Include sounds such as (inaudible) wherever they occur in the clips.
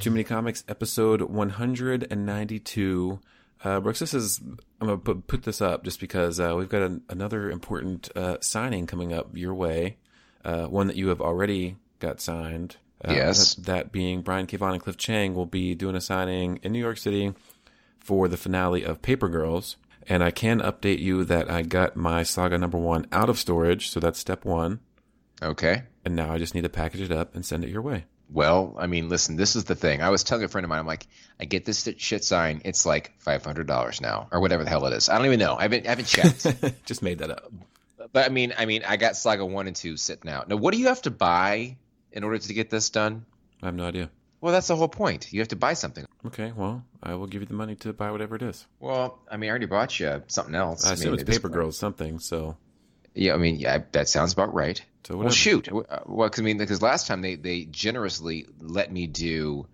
Too Many Comics, episode 192. Uh, Brooks, this is, I'm going to put, put this up just because uh, we've got an, another important uh, signing coming up your way. Uh, one that you have already got signed. Uh, Yes. That, that being Brian K. Vaughan and Cliff Chiang will be doing a signing in New York City for the finale of Paper Girls. And I can update you that I got my saga number one out of storage. So that's step one. Okay. And now I just need to package it up and send it your way. Well, I mean, listen, this is the thing. I was telling a friend of mine, I'm like, I get this shit sign. It's like $500 now, or whatever the hell it is. I don't even know. I haven't, I haven't checked. (laughs) just made that up. but I mean, I mean, I got Saga 1 and 2 sitting out. Now, what do you have to buy in order to get this done? I have no idea. Well, that's the whole point. You have to buy something. Okay, well, I will give you the money to buy whatever it is. Well, I mean, I already bought you something else. I assume mean, it's Paper. Girls something, so Yeah, I mean, yeah, that sounds about right. So Well, shoot. Uh, Well, 'cause, I mean, because last time they they generously let me do,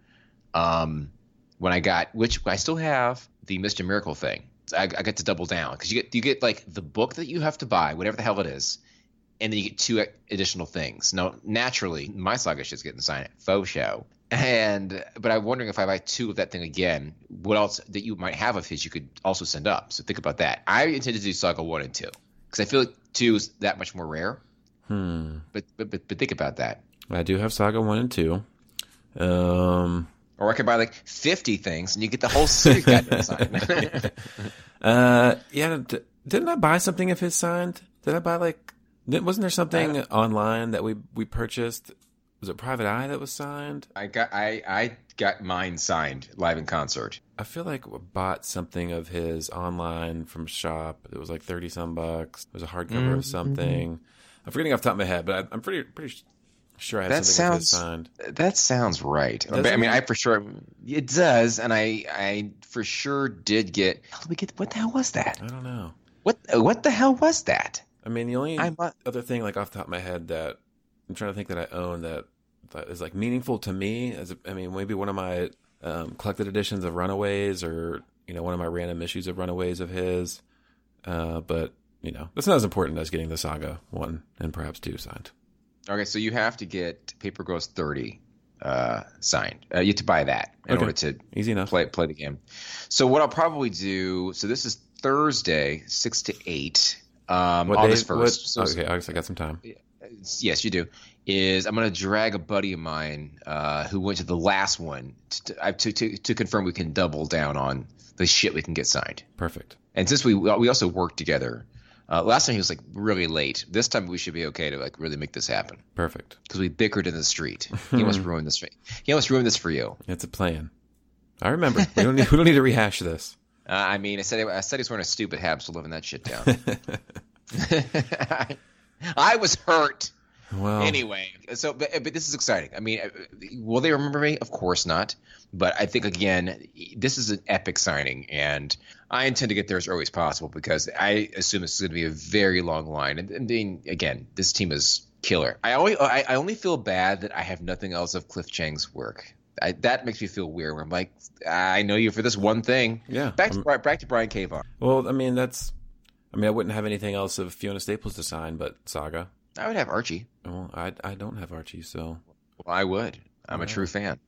um, when I got which I still have the Mister Miracle thing. So I, I got to double down because you get you get like the book that you have to buy, whatever the hell it is, and then you get two additional things. Now, naturally, my saga shit's getting signed at faux show. And but I'm wondering if I buy two of that thing again, what else that you might have of his you could also send up. So think about that. I intend to do Saga one and two because I feel like two is that much more rare. Hmm. But but but, but think about that. I do have Saga one and two. Um. Or I could buy like fifty things and you get the whole (laughs) signed. (laughs) Uh. Yeah. D- didn't I buy something of his signed? Did I buy like? Didn't, wasn't there something online that we we purchased? Was it Private Eye that was signed? I got I I got mine signed live in concert. I feel like I bought something of his online from shop. It was like thirty some bucks. It was a hardcover Mm-hmm. of something. I'm forgetting off the top of my head, but I, I'm pretty pretty sure I had That something sounds-. That sounds right. Does I mean, it? I for sure it does, and I I for sure did get. How did we get? What the hell was that? I don't know. What what the hell was that? I mean, the only other thing, like off the top of my head, that I'm trying to think that I own that, that is like meaningful to me. As a, I mean, maybe one of my um, collected editions of Runaways, or you know, one of my random issues of Runaways of his. Uh, but you know, that's not as important as getting the Saga one and perhaps two signed. Okay, so you have to get Paper Girls thirty uh, signed. Uh, you have to buy that in Okay. order to Easy enough. play play the game. So what I'll probably do. So this is Thursday, six to eight, um, What August first. what- So okay, August. I got some time. yes, you do. Is I'm going to drag a buddy of mine uh, who went to the last one to, to, to, to confirm we can double down on the shit we can get signed. Perfect. And since we we also work together, uh, last time he was like really late. This time we should be okay to like really make this happen Perfect. because we bickered in the street. (laughs) He almost ruined this. He almost ruined this for you. It's a plan. I remember. we don't need. We don't need to rehash this. Uh, I mean, I said I said he's wearing a stupid habs to living that shit down. (laughs) (laughs) I was hurt. Well, Anyway, so but, but this is exciting. I mean, will they remember me? Of course not. But I think again, this is an epic signing, and I intend to get there as early as possible because I assume this is going to be a very long line. And, and then, again, this team is killer. I only I, I only feel bad that I have nothing else of Cliff Chiang's work. I, that makes me feel weird. Where I'm like, I know you for this one thing. Yeah. Back to I'm- back to Brian K. Vaughan. Well, I mean, that's. I mean, I wouldn't have anything else of Fiona Staples to sign, but Saga. I would have Archie. Well, I I don't have Archie, so Well, I would. I'm a true fan.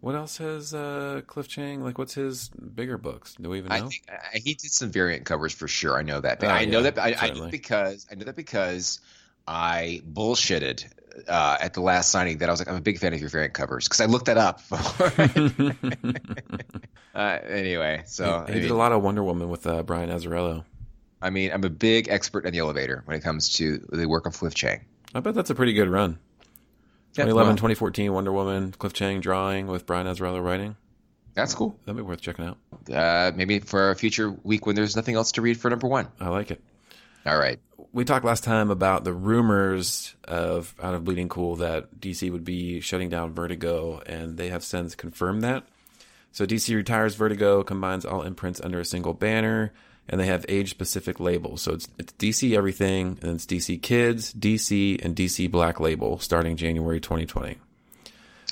what else has uh, Cliff Chiang? Like, what's his bigger books? Do we even know? I think I, he did some variant covers for sure. I know that. Oh, I know that. I, I know because I know that because I bullshitted uh, at the last signing that I was like, I'm a big fan of your variant covers because I looked that up. (laughs) (laughs) uh, anyway, so he I did a lot of Wonder Woman with uh, Brian Azzarello. I mean, I'm a big expert in the elevator when it comes to the work of Cliff Chiang. I bet that's a pretty good run. Yeah, 2011, well, 2014 Wonder Woman, Cliff Chiang drawing with Brian Azzarello writing. that's cool. That'd be worth checking out. Uh, maybe for a future week when there's nothing else to read for number one. I like it. All right. we talked last time about the rumors of out of Bleeding Cool that DC would be shutting down Vertigo, and they have since confirmed that. So DC retires Vertigo, combines all imprints under a single banner, and they have age-specific labels. So it's it's DC everything, and it's DC Kids, DC, and DC Black Label starting January 2020.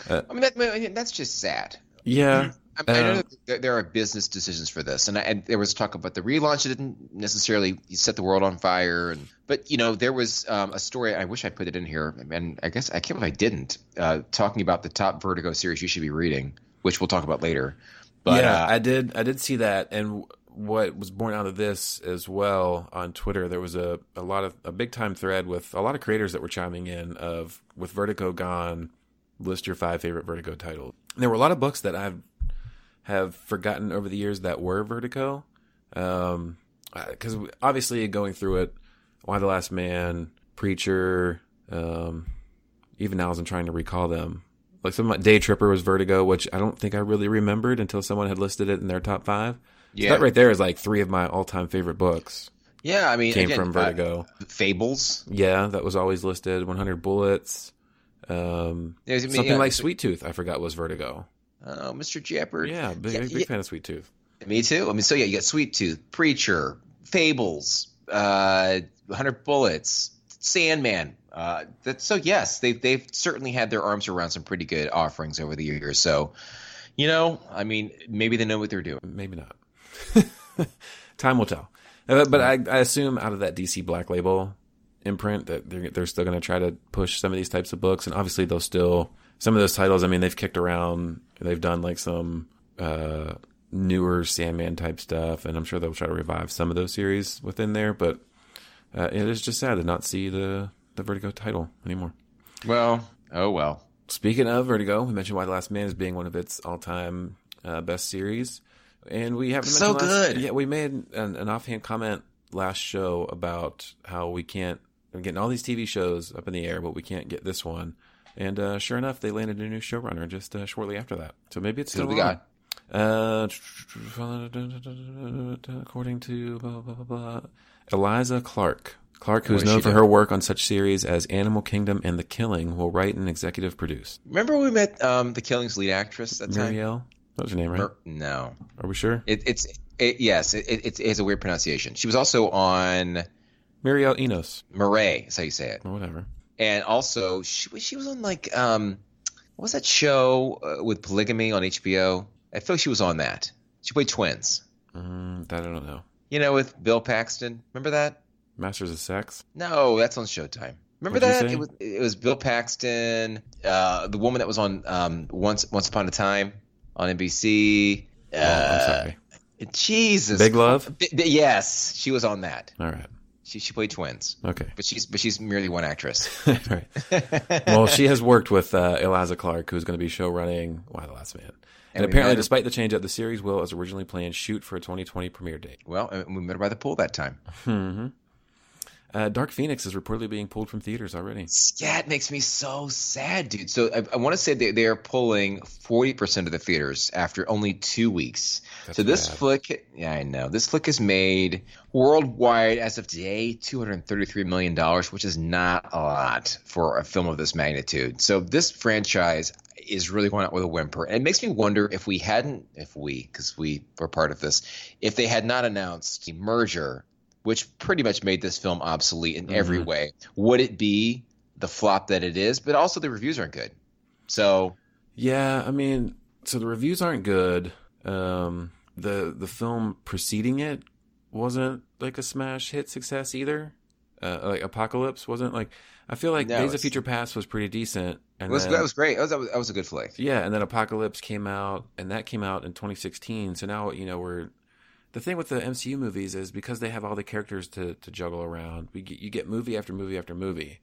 I mean, that, I mean, that's just sad. Yeah, I, I know Uh, that there, there are business decisions for this, and, I, and there was talk about the relaunch. It didn't necessarily set the world on fire, and but you know there was um, a story. I wish I put it in here, and I guess I can't believe I didn't. Uh, talking about the top Vertigo series you should be reading. which we'll talk about later. But yeah, uh, I did. I did see that, and what was born out of this as well on Twitter, there was a, a lot of a big time thread with a lot of creators that were chiming in of with Vertigo gone, list your five favorite Vertigo titles. There were a lot of books that I've have forgotten over the years that were Vertigo, because obviously going through it, Y: The Last Man, Preacher, um, even now as I'm trying to recall them, like some Daytripper was Vertigo, which I don't think I really remembered until someone had listed it in their top five. So that right there is like three of my all time favorite books yeah, I mean, came again, from uh, Vertigo. Fables. yeah, that was always listed. 100 Bullets. Um, Yeah, I mean, something yeah, like Sweet Tooth, I forgot was Vertigo. Oh, Mr. Jeopard. Yeah, big, Yeah, big yeah. fan of Sweet Tooth. Me too. I mean, so yeah, you got Sweet Tooth, Preacher, Fables, uh, Hundred Bullets, Sandman. Uh, that, so yes, they've they've certainly had their arms around some pretty good offerings over the years. So, you know, I mean, maybe they know what they're doing. Maybe not. (laughs) Time will tell. Uh, but I, I assume out of that DC Black Label imprint that they're, they're still going to try to push some of these types of books, and obviously they'll still some of those titles. I mean, they've kicked around. They've done like some uh, newer Sandman type stuff, and I'm sure they'll try to revive some of those series within there. But uh, it is just sad to not see the the Vertigo title anymore. Well, oh well. Speaking of Vertigo, we mentioned Y: The Last Man as being one of its all-time uh, best series, and we haven't So last- good. yeah, we made an, an offhand comment last show about how we can't we're getting all these TV shows up in the air, but we can't get this one. And uh, sure enough, they landed a new showrunner just uh, shortly after that. So maybe it's still got on. Uh, according to blah, blah, blah, blah, Eliza Clark. Clark, who's known for her work on such series as Animal Kingdom and The Killing, will write and executive produce. Remember we met um, the Killing's lead actress that time? Mireille? That was her name, right? Mer- no, Are we sure? it, it's it, yes, it, it, it's- it has a weird pronunciation. She was also on Mireille Enos. Murray. Is how you say it. Or whatever. and also she was she was on like um what was that show uh, with polygamy on HBO? I feel like she was on that. She played twins. Mm, that I don't know. You know, with Bill Paxton. Remember that? Masters of Sex? No, that's on Showtime. Remember What'd that? It was it was Bill Paxton, uh, the woman that was on um, Once Once Upon a Time on NBC. Uh, oh, I'm sorry. Jesus. Big Love? B- b- yes, she was on that. All right. She she played twins, Okay. but she's but she's merely one actress. (laughs) Right. Well, she has worked with uh, Eliza Clark, who's going to be show running Y: The Last Man. And, And apparently, despite the change up, the series will, as originally planned, shoot for a 2020 premiere date. well, and we met her by the pool that time. hmm Uh, Dark Phoenix is reportedly being pulled from theaters already. Scat makes me so sad, dude. So I, I want to say they, they are pulling 40% of the theaters after only two weeks. That's so this bad. flick, yeah, I know. This flick has made worldwide, as of today, $233 million, which is not a lot for a film of this magnitude. So this franchise is really going out with a whimper. And it makes me wonder if we hadn't, if we, because we were part of this, if they had not announced the merger, which pretty much made this film obsolete in every Mhm. way, would it be the flop that it is? But also the reviews aren't good. So Yeah, I mean, so the reviews aren't good. Um, the the film preceding it wasn't like a smash hit success either. Uh, like Apocalypse wasn't like. I feel like No, Days of Future Past was pretty decent. And was, then, that was great. That was, that was, that was a good flick. yeah, and then Apocalypse came out, and that came out in 2016. So now you know we're. The thing with the MCU movies is because they have all the characters to, to juggle around, we get, you get movie after movie after movie,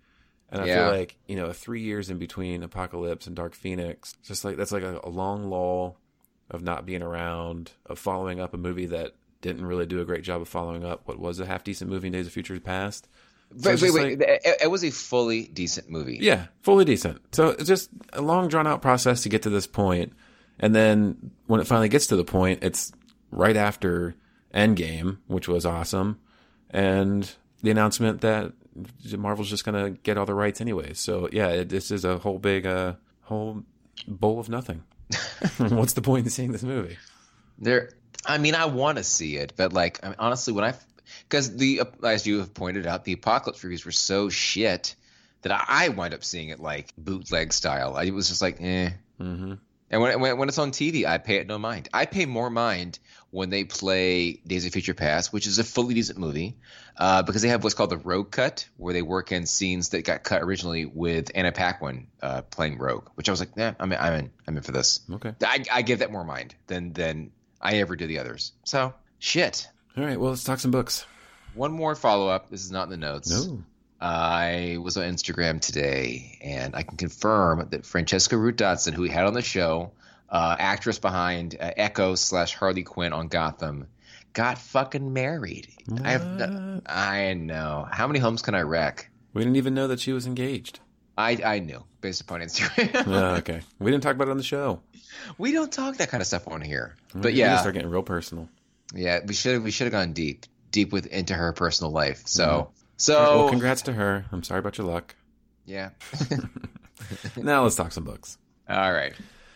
and I Yeah. feel like you know three years in between Apocalypse and Dark Phoenix, just like that's like a, a long lull of not being around, of following up a movie that didn't really do a great job of following up what was a half decent movie in Days of Future Past. So Wait, wait, wait. like- It, it was a fully decent movie. yeah, fully decent. So it's just a long drawn out process to get to this point. And then when it finally gets to the point, it's right after Endgame, which was awesome, and the announcement that Marvel's just going to get all the rights anyway. So yeah, it, this is a whole big, uh, whole bowl of nothing. (laughs) (laughs) What's the point in seeing this movie? There, I mean, I want to see it, but like, I mean, honestly, when I, because the as you have pointed out, the apocalypse reviews were so shit that I, I wind up seeing it like bootleg style. I was just like, eh. hmm And when, when when it's on TV, I pay it no mind. I pay more mind when they play Days of Future Past, which is a fully decent movie, uh, because they have what's called the Rogue Cut, where they work in scenes that got cut originally with Anna Paquin uh, playing Rogue, which I was like, yeah, I'm in, I'm in, I'm in for this. Okay. I, I give that more mind than than I ever do the others. So shit. All right. Well, let's talk some books. One more follow up. This is not in the notes. No. I was on Instagram today, and I can confirm that Francesca Root Dodson, who we had on the show, uh, actress behind uh, Echo slash Harley Quinn on Gotham, got fucking married. I have, What? I know. How many homes can I wreck? We didn't even know that she was engaged. I I knew based upon Instagram. (laughs) Oh, okay. We didn't talk about it on the show. we don't talk that kind of stuff on here. We But need to yeah, start getting real personal. yeah, we should we should have gone deep, deep with into her personal life. So Mhm. so well, congrats to her. I'm sorry about your luck. yeah. (laughs) Now let's talk some books. All right.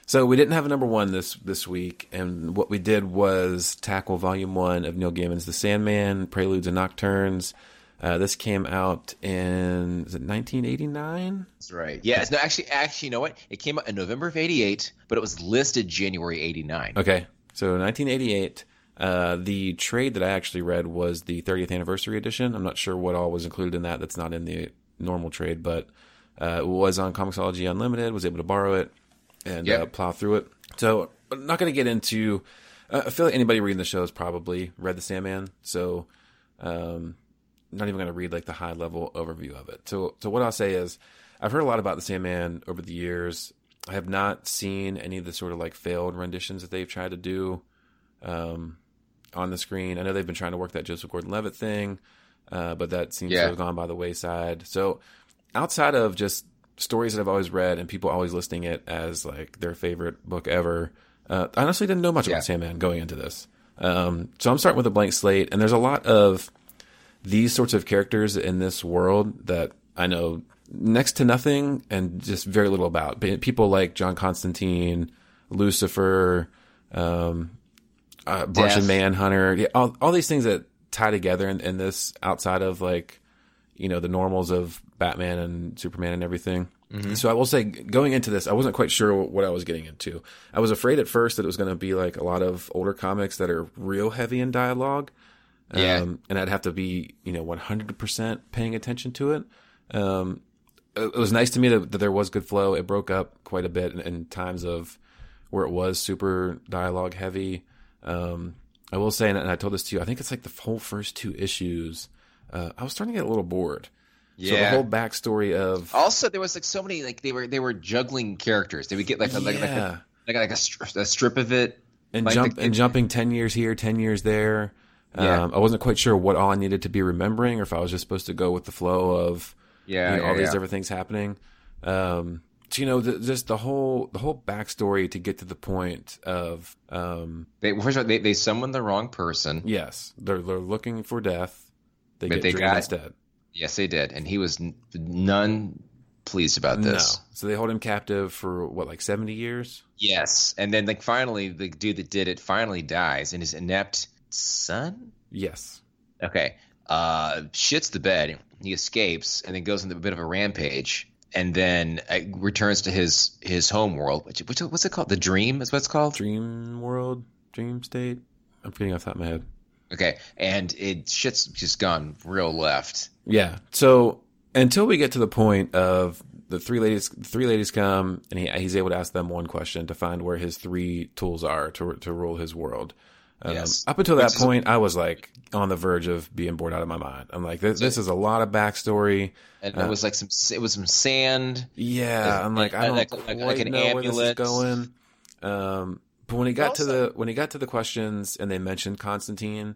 So we didn't have a number one this this week, and what we did was tackle Volume One of Neil Gaiman's *The Sandman: Preludes and Nocturnes*. Uh, this came out in is it 1989? That's right. Yes. No, actually, actually, you know what? It came out in November of '88, but it was listed January '89. Okay, so 1988. Uh, the trade that I actually read was the 30th anniversary edition. I'm not sure what all was included in that. That's not in the normal trade, but uh, it was on Comixology Unlimited. Was able to borrow it and Yep. uh, plow through it. So I'm not going to get into. Uh, I feel like anybody reading the show has probably read the Sandman, so um, not even going to read like the high level overview of it. So, so what I'll say is, I've heard a lot about the Sandman over the years. I have not seen any of the sort of like failed renditions that they've tried to do um, on the screen. I know they've been trying to work that Joseph Gordon-Levitt thing, uh, but that seems Yeah. to have gone by the wayside. So, outside of just stories that I've always read and people always listing it as like their favorite book ever, uh, I honestly didn't know much Yeah. about Sandman going into this. Um, so I'm starting with a blank slate, and there's a lot of these sorts of characters in this world that I know next to nothing and just very little about. People like John Constantine, Lucifer, um, uh, Martian Death. Manhunter, yeah, all, all these things that tie together in, in this outside of like, you know, the normals of Batman and Superman and everything. So I will say, going into this, I wasn't quite sure what I was getting into. I was afraid at first that it was going to be like a lot of older comics that are real heavy in dialogue. Yeah. Um, and I'd have to be, you know, 100% paying attention to it. Um, it it was nice to me that, that there was good flow. It broke up quite a bit in, in times of where it was super dialogue heavy. Um, I will say, and I told this to you, I think it's like the whole first two issues. Uh, I was starting to get a little bored. So the whole backstory of Also, there was like so many like they were they were juggling characters. They would get like a, like, like Yeah. a like, like a, stri- a strip of it. and like jump the- and jumping ten years here, ten years there. Yeah. Um, I wasn't quite sure what all I needed to be remembering, or if I was just supposed to go with the flow of Yeah, you know, yeah, all these yeah. different things happening. Um, so, you know, the, just the whole the whole backstory to get to the point of um, They first of all, they they summoned the wrong person. yes, they're they're looking for death. They But get they got- instead. Yes, they did, and he was none pleased about this. No, so they hold him captive for what, like seventy years? Yes, and then like finally, the dude that did it finally dies, and his inept son. Yes. Okay, uh, shits the bed. He escapes, and then goes into a bit of a rampage, and then uh, returns to his his home world. Which, which what's it called? The Dream is what it's called. Dream world, dream state. I'm forgetting off the top of my head. Okay, and it shit's just gone real left. Yeah. So until we get to the point of the three ladies, the three ladies come and he, he's able to ask them one question to find where his three tools are to to rule his world. Um, Yes. Up until that Which is- point, I was like on the verge of being bored out of my mind. I'm like, this, this is a lot of backstory. And Uh, it was like some it was some sand. Yeah, I'm like, I don't Like- like- quite like an know where this is going. Um, but when he got to the when he got to the questions and they mentioned Constantine,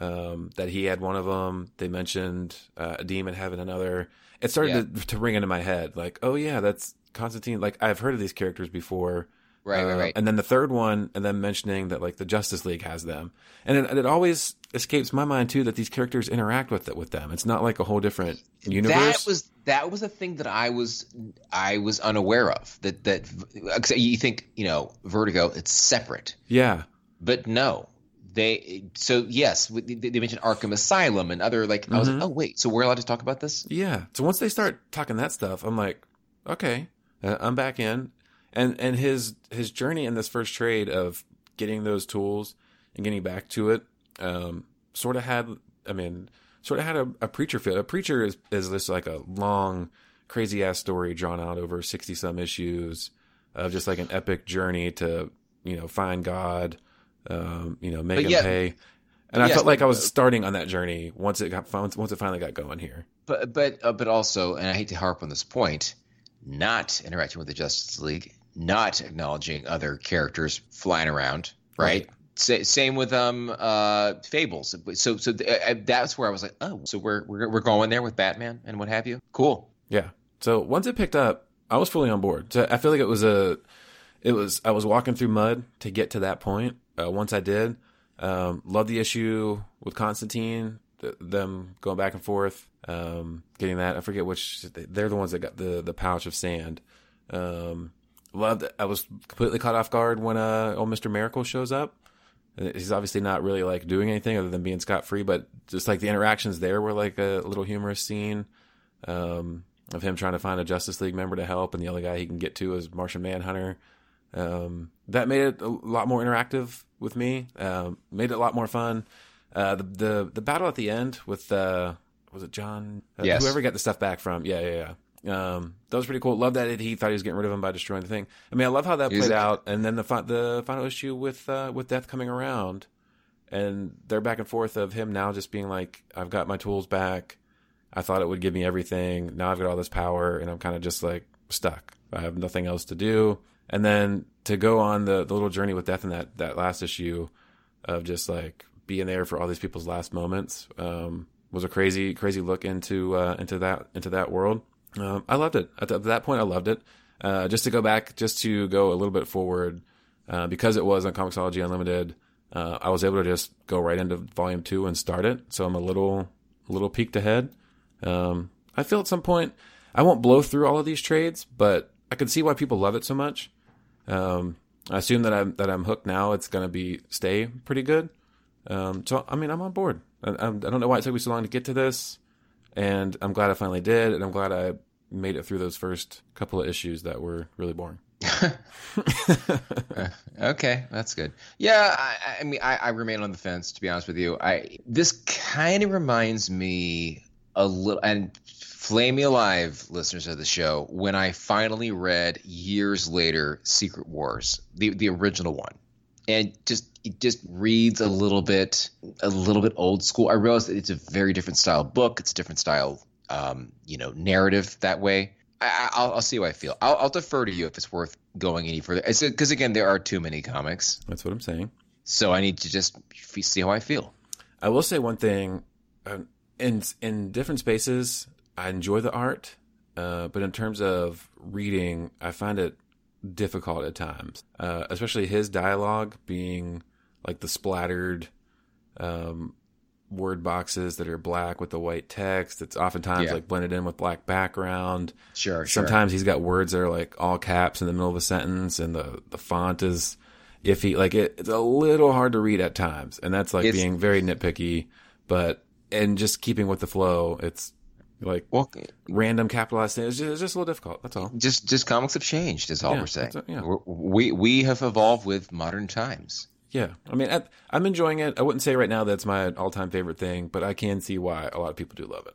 um, that he had one of them. They mentioned uh, a demon having another. It started to, to ring into my head, like, oh yeah, that's Constantine. Like I've heard of these characters before. Right, right, Uh, right. And then the third one, and then mentioning that like the Justice League has them, and it, it always escapes my mind too that these characters interact with it with them. It's not like a whole different universe. That was that was a thing that I was I was unaware of. That that you think you know Vertigo, it's separate, yeah, but no. They so yes, they mentioned Arkham Asylum and other like I was Mm-hmm. like, oh wait, so we're allowed to talk about this? Yeah. So once they start talking that stuff, I'm like, okay, uh, I'm back in. And and his his journey in this first trade of getting those tools and getting back to it, um, sort of had, I mean, sort of had a, a preacher feel. A preacher is is this like a long, crazy ass story drawn out over sixty some issues of just like an epic journey to you know find God, um, you know make But him pay. And I felt like I was starting on that journey once it got once, once it finally got going here. But but uh, but also, and I hate to harp on this point, not interacting with the Justice League, not acknowledging other characters flying around, right? Sa- same with um uh Fables. So so th- uh, that's where I was like, oh, so we're we're we're going there with Batman and what have you. Cool. Yeah. So once it picked up, I was fully on board. So I feel like it was a, it was I was walking through mud to get to that point. Uh, once I did, um, love the issue with Constantine, th- them going back and forth, um, getting that. I forget which. They're the ones that got the the pouch of sand. Um, loved. I was completely caught off guard when uh old Mister Miracle shows up. He's obviously not really like doing anything other than being scot free, but just like the interactions there were like a little humorous scene um, of him trying to find a Justice League member to help, and the only guy he can get to is Martian Manhunter. Um, that made it a lot more interactive with me. Um, made it a lot more fun. Uh, the the the battle at the end with uh, was it John? Uh, Yes. Whoever got the stuff back from? Yeah, yeah, yeah. Um, that was pretty cool. Love that he thought he was getting rid of him by destroying the thing. I mean, I love how that He was- played out. And then the fi- the final issue with uh, with Death coming around, and they're back and forth of him now just being like, "I've got my tools back." I thought it would give me everything. Now I've got all this power, and I'm kind of just like stuck. I have nothing else to do. And then to go on the, the little journey with death in that that last issue of just like being there for all these people's last moments um, was a crazy crazy look into uh, into that into that world. Um, I loved it. At, th- at that point, I loved it. Uh, just to go back, just to go a little bit forward, uh, because it was on Comixology Unlimited. Uh, I was able to just go right into volume two and start it. So I'm a little little peeked ahead. Um, I feel at some point I won't blow through all of these trades, but I can see why people love it so much. Um, I assume that I'm that I'm hooked now. It's going to be stay pretty good. Um, so I mean, I'm on board. I, I don't know why it took me so long to get to this, and I'm glad I finally did, and I'm glad I made it through those first couple of issues that were really boring. (laughs) Uh, okay, that's good. Yeah, I, I mean, I, I remain on the fence to be honest with you. I this kind of reminds me a little, and flame me alive, listeners of the show, when I finally read years later Secret Wars, the the original one, and just it just reads a little bit a little bit old school. I realize that it's a very different style book. It's a different style, um, you know, narrative that way. I, I- I'll, I'll see how I feel. I'll, I'll defer to you if it's worth going any further. Because again, there are too many comics, That's what I'm saying. so I need to just f- see how I feel. I will say one thing: um, in in different spaces, I enjoy the art, uh, but in terms of reading, I find it difficult at times, uh, especially his dialogue being like the splattered um, word boxes that are black with the white text. It's oftentimes Yeah. like blended in with black background. Sure, Sometimes he's got words that are like all caps in the middle of a sentence, and the the font is iffy. Like it, it's a little hard to read at times, and that's like It's- being very nitpicky. But and just keeping with the flow, it's like Well, random capitalized things. It's just, it's just a little difficult. That's all. just just comics have changed. Is all Yeah, we're saying. yeah. We're, we we have evolved with modern times. Yeah, I mean, I, I'm enjoying it. I wouldn't say right now that's my all time favorite thing, but I can see why a lot of people do love it.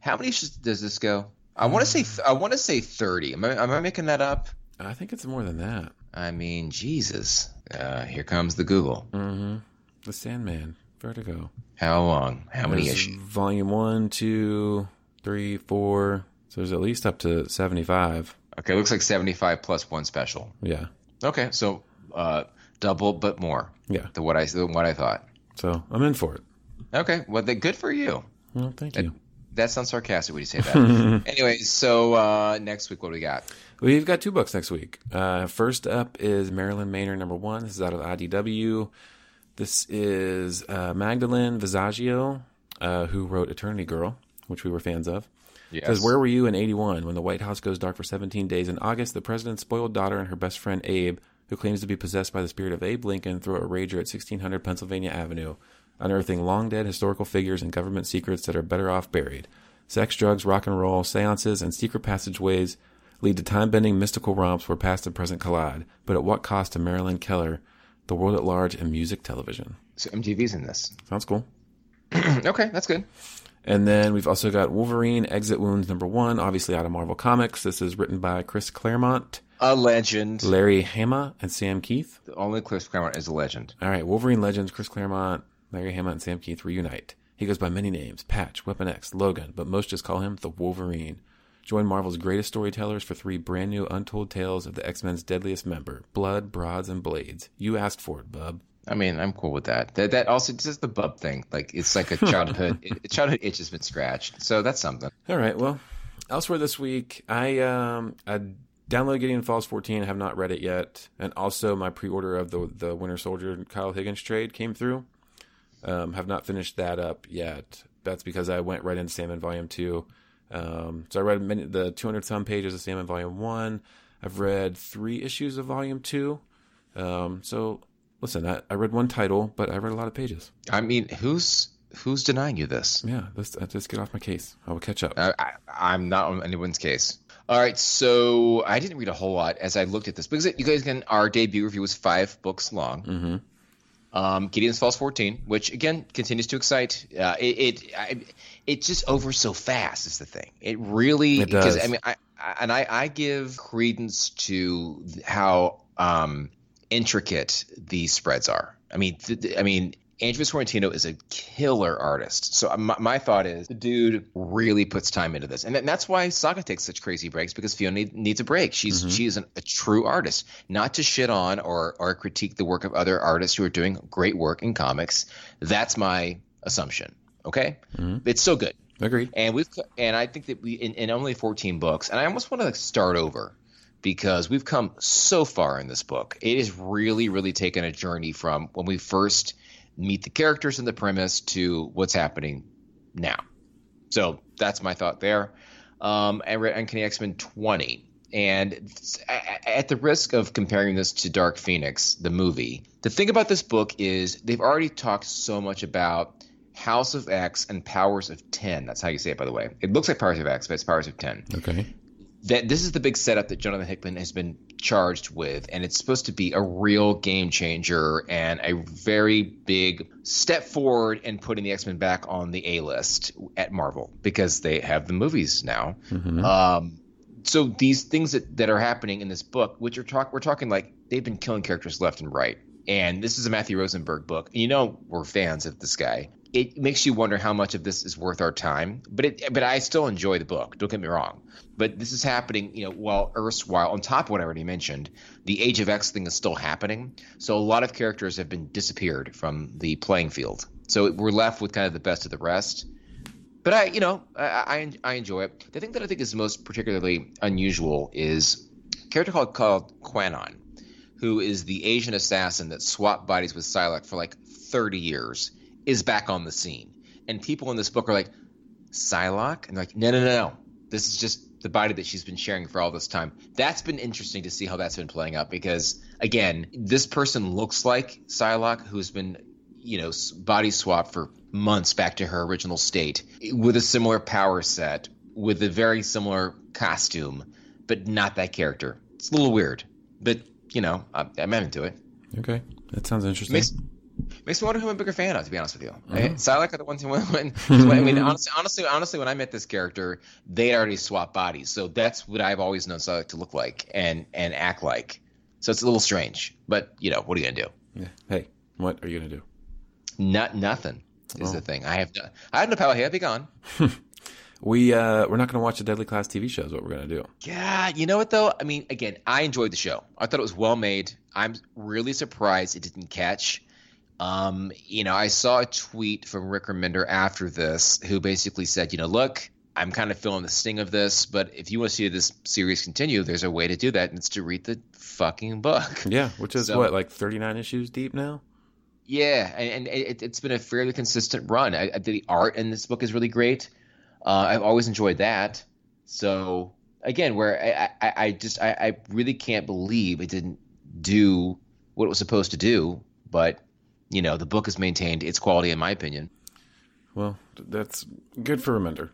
How many issues does this go? I want to say I want to say thirty. Am I, am I making that up? I think it's more than that. I mean, Jesus. Uh, here comes the Google. Mm-hmm. The Sandman, Vertigo. How long? How many issues? Volume one, two, three, four. So there's at least up to 75. Okay, looks like seventy-five plus one special. Yeah. Okay, so uh, double but more Yeah. than what I than what I thought. So I'm in for it. Okay, well, then good for you. Well, thank you. That sounds sarcastic when you say that. (laughs) anyway, so uh, next week, what do we got? We've got two books next week. Uh, first up is Marilyn Manor number one. This is out of IDW. This is uh, Magdalene Visaggio, uh, who wrote Eternity Girl, which we were fans of. Yes. Says, Where were you in 81 when the White House goes dark for 17 days? In August, the president's spoiled daughter and her best friend Abe, who claims to be possessed by the spirit of Abe Lincoln, throw a rager at 1600 Pennsylvania Avenue, unearthing long dead historical figures and government secrets that are better off buried. Sex, drugs, rock and roll, seances, and secret passageways lead to time bending mystical romps where past and present collide. But at what cost to Marilyn Keller, the world at large, and music television. So MTV's in this. Sounds cool. (clears throat) okay, that's good. And then we've also got Wolverine Exit Wounds number one, obviously out of Marvel Comics. This is written by Chris Claremont, A legend. Larry Hama, and Sam Kieth. The only Chris Claremont is a legend. All right, Wolverine Legends, Chris Claremont, Larry Hama, and Sam Kieth reunite. He goes by many names Patch, Weapon X, Logan, but most just call him the Wolverine. Join Marvel's greatest storytellers for three brand new untold tales of the X Men's deadliest member blood, broads, and blades. You asked for it, bub. I mean, I'm cool with that. That that also just the bub thing. Like it's like a (laughs) childhood it, childhood itch has been scratched. So that's something. All right, well, elsewhere this week, I um I downloaded Gideon Falls 14, I have not read it yet, and also my pre-order of the the Winter Soldier Kyle Higgins trade came through. Um, have not finished that up yet. That's because I went right into Sandman Volume Two. Um, so I read many, the 200 some pages of Sandman Volume One. I've read three issues of Volume Two. Um, so listen, I, I read one title, but I read a lot of pages. I mean, who's who's denying you this? Yeah, let's uh, just get off my case. I will catch up. I, I, I'm not on anyone's case. All right, so I didn't read a whole lot as I looked at this because it, you guys again, our debut review was five books long. mm-hmm. Um, Gideon's Falls 14, which again continues to excite. Uh, it it, I, it just over so fast is the thing. It really It does. I mean I, I and I, I give credence to how um, intricate these spreads are. I mean th- I mean Andrea Sorrentino is a killer artist. So my, my thought is the dude really puts time into this, and, that- that's why Saga takes such crazy breaks because Fiona need, needs a break. She's Mhm. she is an, a true artist, not to shit on or or critique the work of other artists who are doing great work in comics. That's my assumption. Okay, Mhm. it's so good, Agreed. and we've and I think that we in, in only 14 books, and I almost want to like start over because we've come so far in this book. It has really, really taken a journey from when we first meet the characters and the premise to what's happening now. So that's my thought there. Um, I read Uncanny X Men 20. And it's- a- a- at the risk of comparing this to Dark Phoenix, the movie, the thing about this book is they've already talked so much about House of X and Powers of 10. That's how you say it, by the way. It looks like Powers of X, but it's Powers of 10 Okay. that this is the big setup that Jonathan Hickman has been charged with, and it's supposed to be a real game changer and a very big step forward in putting the X Men back on the A list at Marvel because they have the movies now. Mhm. Um, so these things that, that are happening in this book, which are talk, we're talking like they've been killing characters left and right. And this is a Matthew Rosenberg book. You know we're fans of this guy. It makes you wonder how much of this is worth our time. But it, but I still enjoy the book. Don't get me wrong. But this is happening, you know, while erstwhile on top of what I already mentioned, the Age of X thing is still happening. So a lot of characters have been disappeared from the playing field. So we're left with kind of the best of the rest but I, you know, I, I I enjoy it. The thing that I think is most particularly unusual is a character called called Kwannon, who is the Asian assassin that swapped bodies with Psylocke for like 30 years, is back on the scene, and people in this book are like, Psylocke, and they're like, no, no, no, no, this is just the body that she's been sharing for all this time. That's been interesting to see how that's been playing out because again, this person looks like Psylocke, who's been you know body swap for months back to her original state with a similar power set with a very similar costume but not that character it's a little weird but you know I'm, i'm into it Okay. That sounds interesting. makes makes me wonder who i'm a bigger fan of to be honest with you right? Psylocke are the ones who went when, I mean honestly, honestly honestly when I met this character they already swapped bodies so that's what I've always known Psylocke to look like and and act like so it's a little strange but you know what are you gonna do yeah. Hey, what are you gonna do? Not nothing is Oh. the thing. I have no, I have no power here. I'd Be gone. (laughs) We uh we're not gonna watch the Deadly Class TV show. Is what we're gonna do. Yeah, you know what though? I mean, again, I enjoyed the show. I thought it was well made. I'm really surprised it didn't catch. Um, you know, I saw a tweet from Rick Remender after this, who basically said, you know, look, I'm kind of feeling the sting of this, but if you want to see this series continue, there's a way to do that, and it's to read the fucking book. (laughs) Yeah, which is So- what like 39 issues deep now. Yeah, and, and it, it's been a fairly consistent run. I, I, the art in this book is really great. Uh, I've always enjoyed that. So again, where I, I, I just I, I really can't believe it didn't do what it was supposed to do. But you know, the book has maintained its quality, in my opinion. Well, that's good for Remender.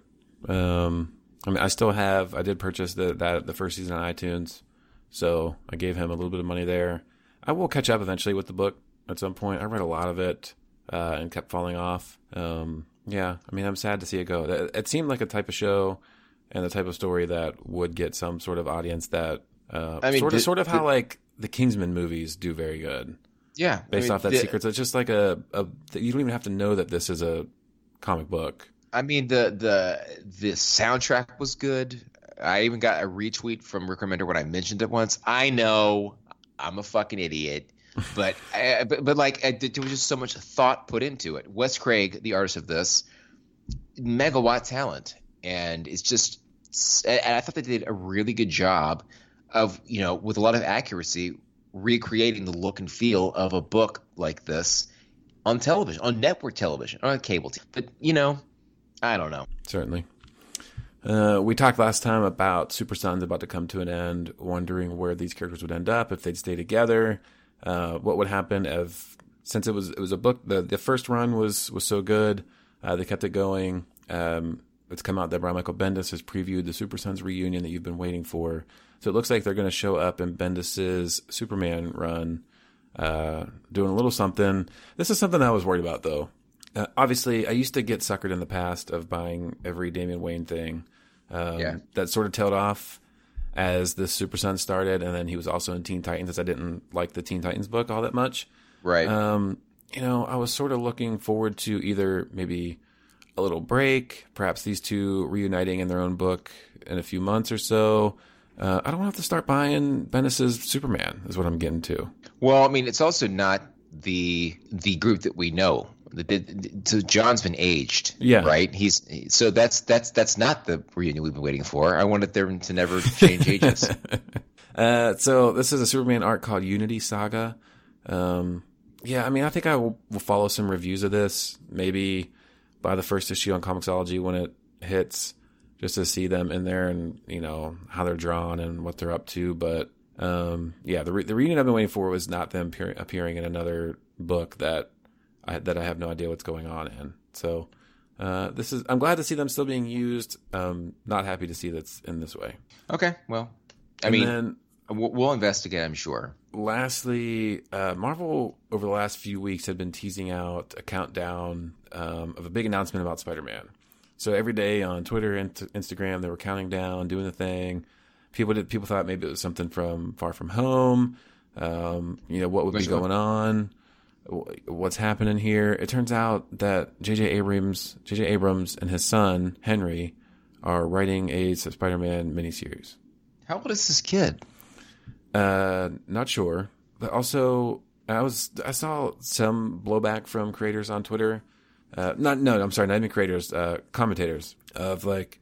Um, I mean, I still have. I did purchase the that the first season on iTunes, so I gave him a little bit of money there. I will catch up eventually with the book. at some point. I read a lot of it uh, and kept falling off. Um, yeah, I mean, I'm sad to see it go. It, seemed like a type of show and the type of story that would get some sort of audience that uh, I mean, sort of the- sort of how the- like the Kingsman movies do very good Yeah, I based mean, off that the- secret. So it's just like a, a you don't even have to know that this is a comic book. I mean the the the soundtrack was good. I even got a retweet from Rick Remender when I mentioned it once. I know I'm a fucking idiot, (laughs) but I, but, but like I, there was just so much thought put into it. Wes Craig, the artist of this, megawatt talent, and it's just. And I thought they did a really good job of you know with a lot of accuracy recreating the look and feel of a book like this on television, on network television, on cable. T- but you know, I don't know. Certainly. Uh, we talked last time about Super Sons about to come to an end, wondering where these characters would end up if they'd stay together. Uh, what would happen if, since it was it was a book, the the first run was was so good, uh, they kept it going. Um, it's come out that Brian Michael Bendis has previewed the Super Sons reunion that you've been waiting for. So it looks like they're going to show up in Bendis's Superman run, uh, doing a little something. This is something I was worried about though. Uh, obviously, I used to get suckered in the past of buying every Damian Wayne thing. Um, Yeah. That sort of tailed off as the Super Son started, and then he was also in Teen Titans. As I didn't like the Teen Titans book all that much. Right. Um, you know, I was sort of looking forward to either maybe a little break, perhaps these two reuniting in their own book in a few months or so. Uh, I don't have to start buying Bendis's Superman. Is what I'm getting to. well, I mean, it's also not the the group that we know. The, the, so Jon's been aged, Yeah. right? He's so that's that's that's not the reunion we've been waiting for. I wanted them to never change (laughs) ages. Uh, so this is a Superman art called Unity Saga. Um, yeah, I mean, I think I will, will follow some reviews of this, maybe by the first issue on Comixology when it hits, just to see them in there and you know how they're drawn and what they're up to. But um, yeah, the re- the reunion I've been waiting for was not them appear- appearing in another book that I that I have no idea what's going on in. So. Uh, this is. I'm glad to see them still being used. Um, not happy to see that's in this way. Okay, well, I And mean, then we'll, we'll investigate. I'm sure. lastly, uh, Marvel over the last few weeks had been teasing out a countdown um, of a big announcement about Spider-Man. So every day on Twitter and t- Instagram, they were counting down, doing the thing. People did. People thought maybe it was something from Far From Home. Um, you know what would be going on, what's happening here. It turns out that J.J. Abrams, J.J. Abrams, and his son Henry are writing a Spider-Man miniseries. How old is this kid? Uh, not sure, but also I was I saw some blowback from creators on Twitter. Uh, not no, I'm sorry, not even creators, uh, commentators of like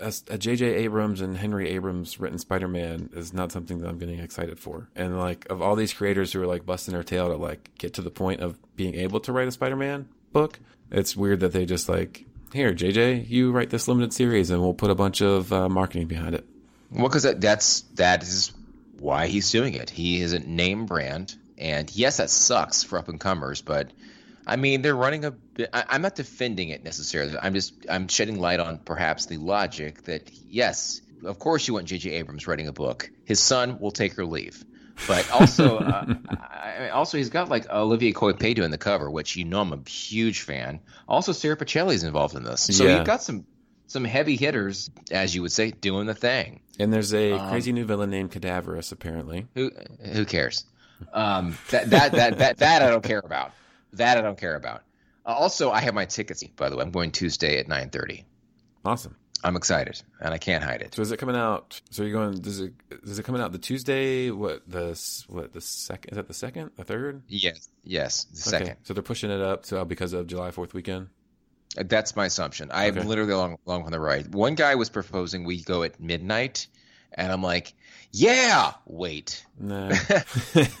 a, J.J. Abrams and Henry Abrams written Spider-Man is not something that I'm getting excited for. And like of all these creators who are like busting their tail to like get to the point of being able to write a Spider-Man book, it's weird that they just like here, JJ, you write this limited series and we'll put a bunch of uh, marketing behind it. Well, because that, that's that is why he's doing it. He is a name brand, and yes, that sucks for up and comers. But I mean, they're running a. bit- I, I'm not defending it necessarily. I'm just I'm shedding light on perhaps the logic that yes, of course you want J.J. Abrams writing a book. His son will take or leave. But also, (laughs) uh, I, also he's got like Olivier Coipel doing the cover, which you know I'm a huge fan. Also, Sara Pichelli's involved in this, so Yeah. you've got some some heavy hitters, as you would say, doing the thing. And there's a Um, crazy new villain named Cadaverous, apparently. Who who cares? Um, that, that that that that I don't care about. That I don't care about. Uh, also, I have my tickets. By the way, I'm going Tuesday at 9:30. Awesome. I'm excited, and I can't hide it. So is it coming out? So you're going? Does it? Is it coming out the Tuesday? What the? What the second? Is that the second? The third? Yes, yes. The Okay. second. So they're pushing it up so because of July Fourth weekend. Uh, That's my assumption. I'm Okay. literally along along on the right. One guy was proposing we go at midnight, and I'm like, yeah. Wait. I- (laughs)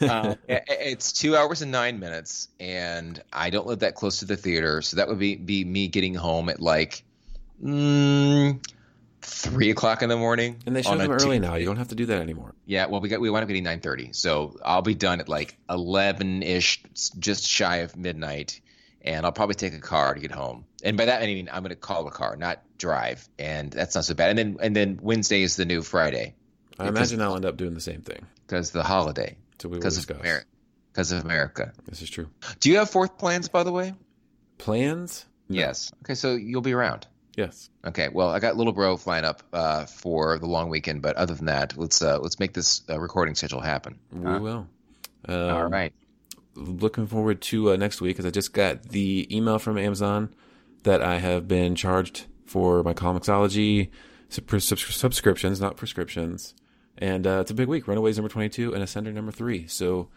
(laughs) i- it's two hours and nine minutes, and I don't live that close to the theater, so that would be be me getting home at like mm, three o'clock in the morning. and they show them early now. You don't have to do that anymore. Yeah, well, we got we wind up getting nine thirty, so I'll be done at like eleven ish, just shy of midnight, and I'll probably take a car to get home. And by that I mean I'm going to call a car, not drive, and that's not so bad. And then and then Wednesday is the new Friday I imagine I'll end up doing the same thing. because the holiday. So we will because of discuss. Ameri- because of America. This is true. Do you have fourth plans, by the way? Plans? No. Yes. Okay, so you'll be around. Yes. Okay. Well, I got little bro flying up uh, for the long weekend, but other than that, let's uh, let's make this uh, recording schedule happen. We Uh, will. Um, all right. Looking forward to uh, next week because I just got the email from Amazon that I have been charged for my Comixology sub- sub- subscriptions, not prescriptions. And uh, it's a big week. Runaways number 22 and Ascender number 3. So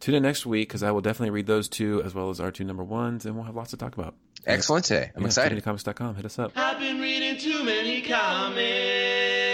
tune in next week because I will definitely read those two as well as our two number ones, and we'll have lots to talk about. Excellent day. I'm Yeah, excited. CommunityComics.com. Hit us up. I've been reading too many comics.